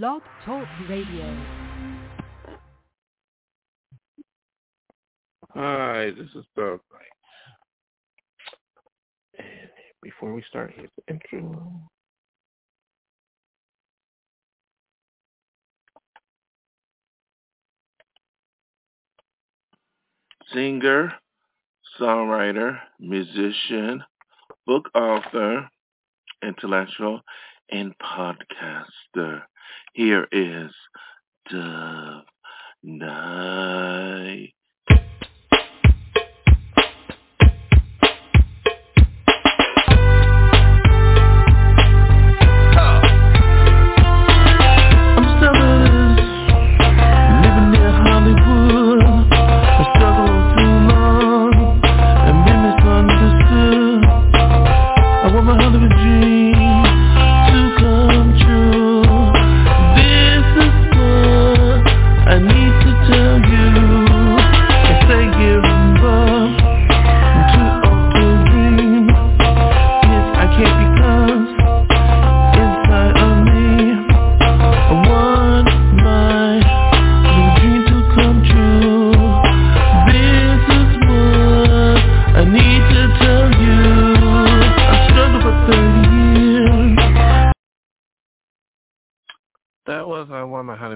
Blog Talk Radio. Hi, this is Doug. And before we start, here's the intro. Singer, songwriter, musician, book author, intellectual, and podcaster. Here is Dove Night.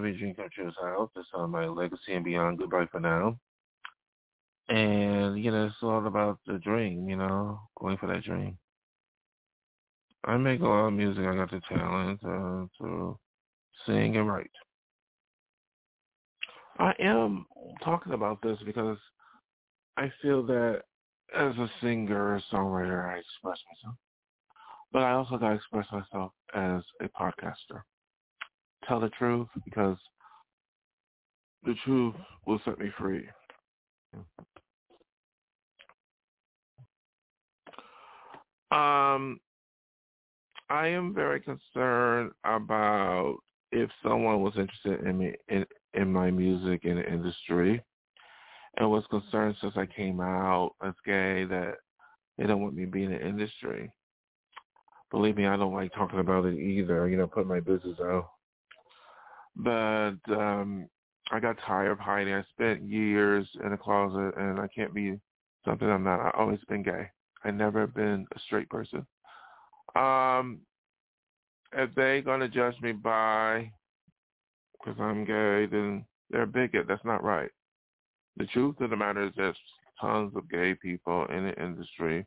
Honey Dream Come True. So I hope this on my legacy and beyond. Goodbye for now. And, you know, it's all about the dream, you know, going for that dream. I make a lot of music. I got the talent uh, to sing and write. I am talking about this because I feel that as a singer songwriter, I express myself. But I also got to express myself as a podcaster. Tell the truth because the truth will set me free. Um, I am very concerned about if someone was interested in me in, in my music in the industry and was concerned since I came out as gay that they don't want me to be in the industry. Believe me, I don't like talking about it either, you know, put my business out. But um I got tired of hiding. I spent years in a closet and I can't be something I'm not. I've always been gay. I never been a straight person. Um if they gonna judge me by because I'm gay, then they're a bigot. That's not right. The truth of the matter is there's tons of gay people in the industry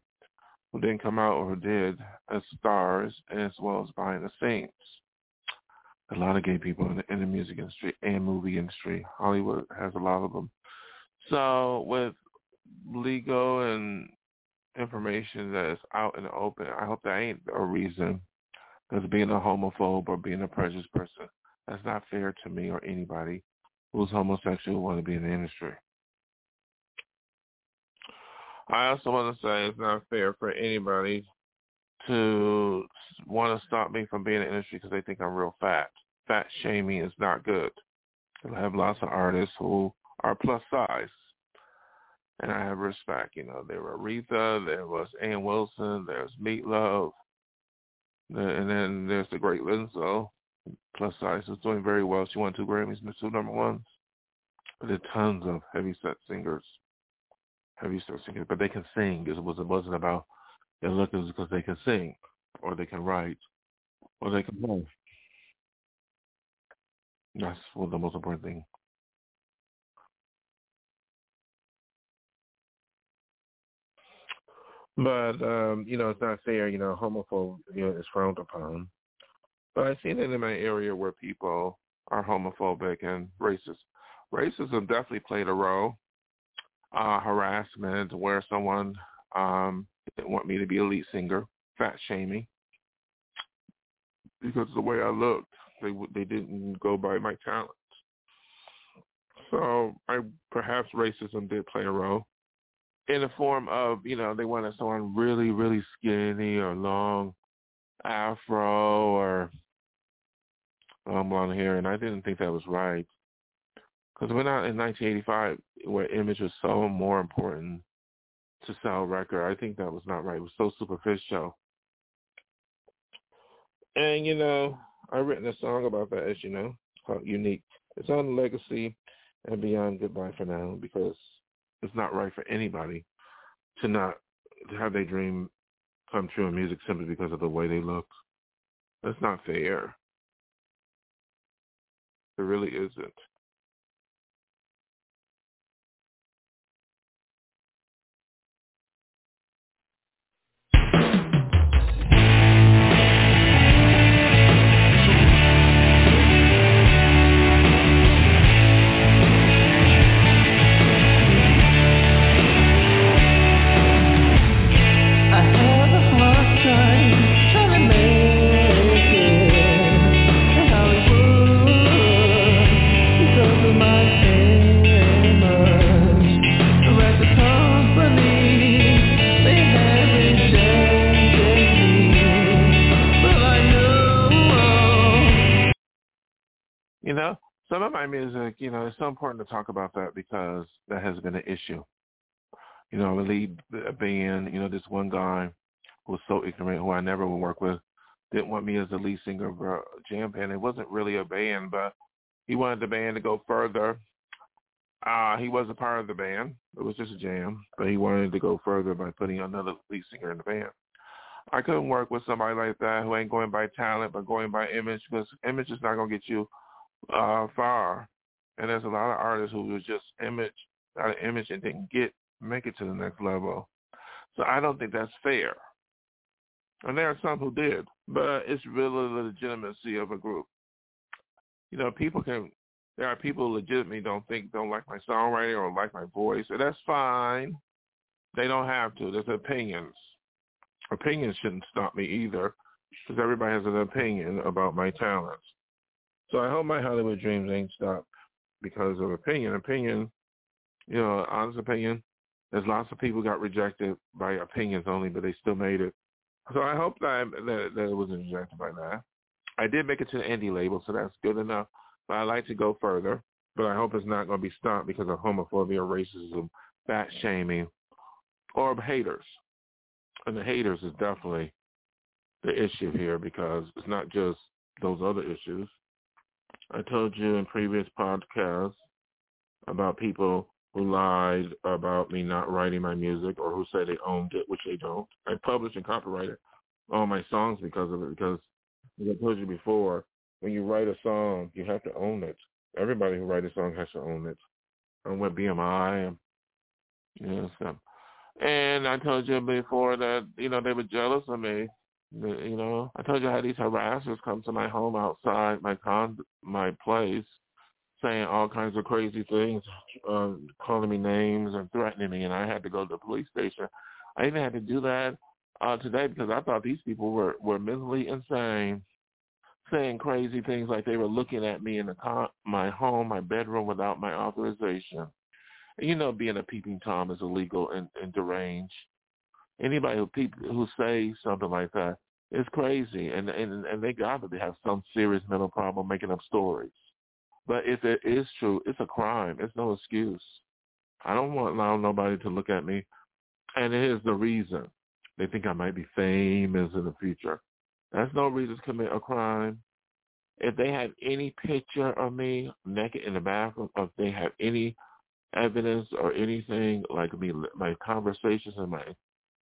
who didn't come out or who did as stars as well as behind the scenes. A lot of gay people in the, in the music industry and movie industry. Hollywood has a lot of them. So with legal and information that is out in the open, I hope that ain't a reason because being a homophobe or being a prejudiced person, that's not fair to me or anybody who's homosexual who want to be in the industry. I also want to say it's not fair for anybody to want to stop me from being in the industry because they think I'm real fat. Fat shaming is not good. I have lots of artists who are plus size, and I have respect. You know, there were Aretha, there was Ann Wilson, there's Meatloaf, and then there's the great Lizzo, plus size, is doing very well. She won two Grammys and two number ones. There are tons of heavy set singers, heavy set singers, but they can sing. It wasn't about their look. It was because they can sing, or they can write, or they can play. That's one of the most important thing. But um, you know, it's not fair. You know, homophobe you know, is frowned upon. But I've seen it in my area where people are homophobic and racist. Racism definitely played a role. Uh, harassment, where someone um, didn't want me to be a lead singer, fat shaming, because of the way I looked. They they didn't go by my talents. So I perhaps racism did play a role in the form of you know they wanted someone really really skinny or long afro or um, long blonde hair, and I didn't think that was right because we're not in 1985 where image was so more important to sell a record. I think that was not right. It was so superficial. And you know, I've written a song about that, as you know, called Unique. It's on Legacy and Beyond Goodbye for now because it's not right for anybody to not to have their dream come true in music simply because of the way they look. That's not fair. It really isn't. Some of my music, you know, it's so important to talk about that because that has been an issue. You know, the lead a band, you know, this one guy who was so ignorant, who I never would work with, didn't want me as the lead singer of a jam band. It wasn't really a band, but he wanted the band to go further. Uh, he was a part of the band. It was just a jam, but he wanted to go further by putting another lead singer in the band. I couldn't work with somebody like that who ain't going by talent but going by image because image is not going to get you uh, far. And there's a lot of artists who was just image, out of image and didn't get, make it to the next level. So I don't think that's fair. And there are some who did, but it's really the legitimacy of a group. You know, people can, there are people who legitimately don't think, don't like my songwriting or like my voice, and that's fine. They don't have to. There's opinions. Opinions shouldn't stop me either, because everybody has an opinion about my talents. So I hope my Hollywood dreams ain't stopped because of opinion. Opinion, you know, honest opinion. There's lots of people got rejected by opinions only, but they still made it. So I hope that that, that it wasn't rejected by that. I did make it to the indie label, so that's good enough. But I like to go further. But I hope it's not going to be stopped because of homophobia, racism, fat shaming, or haters. And the haters is definitely the issue here because it's not just those other issues. I told you in previous podcasts about people who lied about me not writing my music or who say they owned it, which they don't. I published and copyrighted all my songs because of it because as I told you before, when you write a song, you have to own it. Everybody who writes a song has to own it. I'm with BMI and you know, and I told you before that, you know, they were jealous of me you know, I told you I had these harassers come to my home outside my con my place, saying all kinds of crazy things, uh, calling me names and threatening me, and I had to go to the police station. I even had to do that uh, today because I thought these people were were mentally insane, saying crazy things like they were looking at me in the con- my home, my bedroom without my authorization. You know, being a peeping tom is illegal and, and deranged anybody who people who say something like that is crazy, and and and they to have some serious mental problem making up stories. But if it is true, it's a crime. It's no excuse. I don't want allow nobody to look at me, and here's the reason: they think I might be famous in the future. That's no reason to commit a crime. If they have any picture of me naked in the bathroom, or if they have any evidence or anything like me, my conversations and my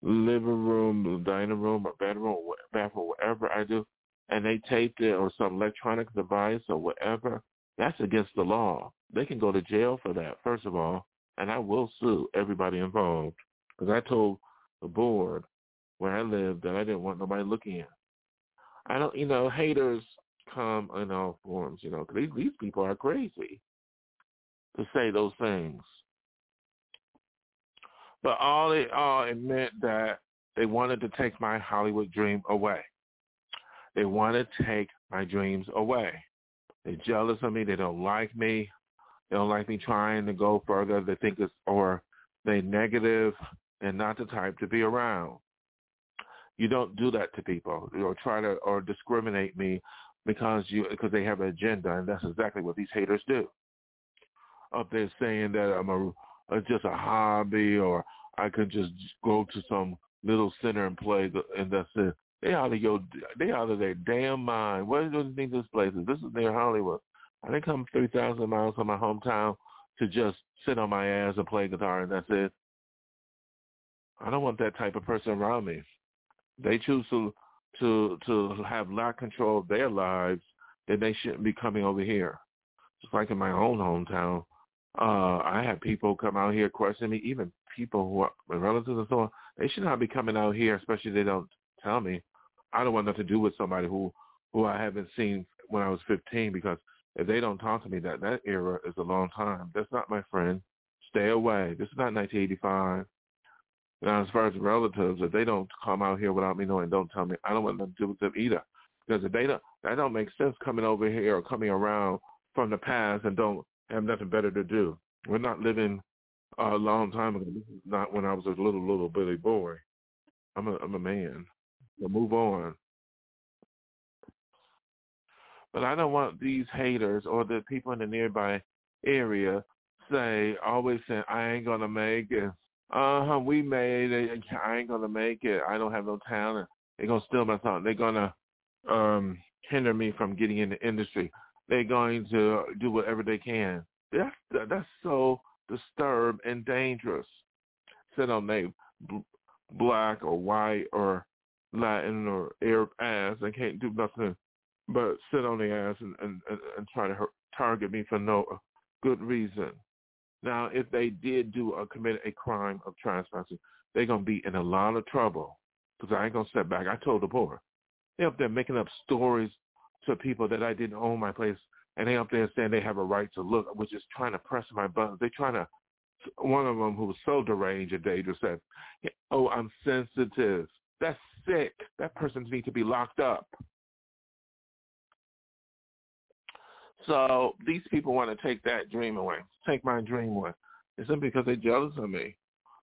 living room, dining room, or bedroom, or bathroom, whatever I do, and they taped it or some electronic device or whatever, that's against the law. They can go to jail for that, first of all, and I will sue everybody involved because I told the board where I lived that I didn't want nobody looking in. I don't, you know, haters come in all forms, you know, because these, these people are crazy to say those things. But all they all admit that they wanted to take my Hollywood dream away. They want to take my dreams away. They're jealous of me. They don't like me. They don't like me trying to go further. They think it's or they negative and not the type to be around. You don't do that to people or try to or discriminate me because you because they have an agenda and that's exactly what these haters do. Up there saying that I'm a uh, just a hobby or I could just go to some little center and play the, and that's it. They out of your, they out of their damn mind. What do you think this place is? This is near Hollywood. I didn't come 3,000 miles from my hometown to just sit on my ass and play guitar and that's it. I don't want that type of person around me. They choose to to to have lack control of their lives, then they shouldn't be coming over here. Just like in my own hometown, uh, I have people come out here questioning me, even people who are relatives and so on. They should not be coming out here, especially if they don't tell me. I don't want nothing to do with somebody who who I haven't seen when I was 15 because if they don't talk to me, that that era is a long time. That's not my friend. Stay away. This is not 1985. Now, as far as relatives, if they don't come out here without me knowing, don't tell me. I don't want nothing to do with them either. Because if they don't, that don't make sense coming over here or coming around from the past and don't have nothing better to do. We're not living a long time ago. This is not when I was a little little bitty boy. I'm a I'm a man. So move on. But I don't want these haters or the people in the nearby area say always saying I ain't gonna make it. Uh huh. We made it. I ain't gonna make it. I don't have no talent. They're gonna steal my song. They're gonna um hinder me from getting in the industry. They're going to do whatever they can. That's that's so disturbed and dangerous. Sit on they black or white or Latin or Arab ass and can't do nothing but sit on the ass and, and, and, and try to hurt, target me for no good reason. Now, if they did do or commit a crime of trespassing, they're going to be in a lot of trouble because I ain't going to step back. I told the board. They're up there making up stories to people that I didn't own my place, and they up there saying they have a right to look, which is trying to press my buttons. They're trying to, one of them who was so deranged and dangerous said, oh, I'm sensitive. That's sick. That person needs to be locked up. So these people want to take that dream away, take my dream away. It's simply because they're jealous of me.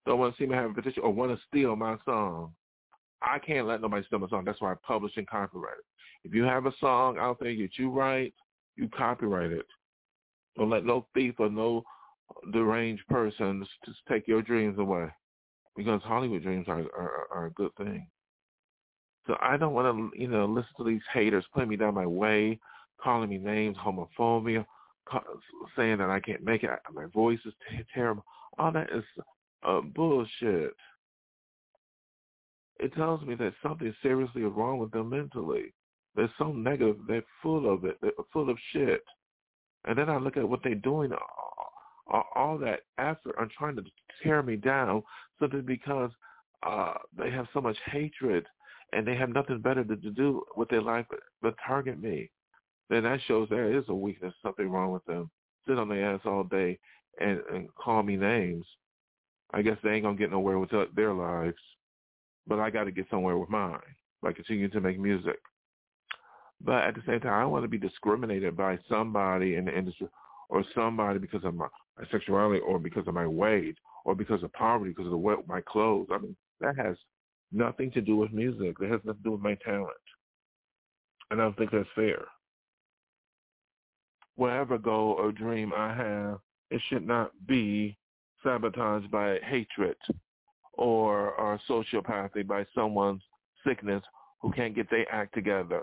Don't want to see me have a petition or want to steal my song. I can't let nobody steal my song. That's why I publish and copyright it. If you have a song out there that you write, you copyright it. Don't let no thief or no deranged person just take your dreams away. Because Hollywood dreams are, are, are a good thing. So I don't want to, you know, listen to these haters putting me down my way, calling me names, homophobia, saying that I can't make it, my voice is terrible. All that is uh, bullshit. It tells me that something seriously is wrong with them mentally. They're so negative. They're full of it. They're full of shit. And then I look at what they're doing, all, all that effort on trying to tear me down simply because uh, they have so much hatred and they have nothing better to, to do with their life but target me then that shows there is a weakness, something wrong with them. Sit on their ass all day and, and call me names. I guess they ain't gonna get nowhere with their lives, but I got to get somewhere with mine by continuing to make music. But at the same time, I don't want to be discriminated by somebody in the industry or somebody because of my, my sexuality or because of my weight or because of poverty, because of the way my clothes. I mean, that has nothing to do with music. That has nothing to do with my talent. And I don't think that's fair whatever goal or dream I have, it should not be sabotaged by hatred or, or sociopathy by someone's sickness who can't get their act together.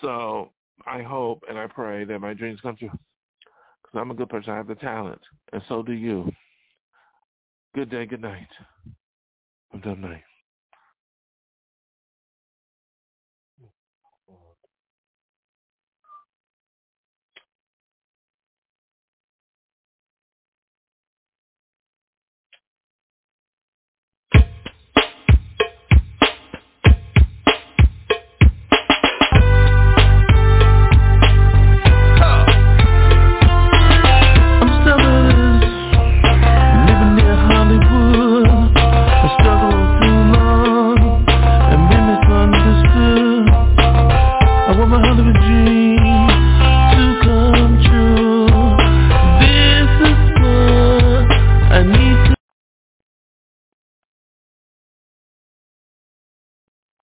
So I hope and I pray that my dreams come true. Because I'm a good person. I have the talent. And so do you. Good day, good night. I'm Dove Night.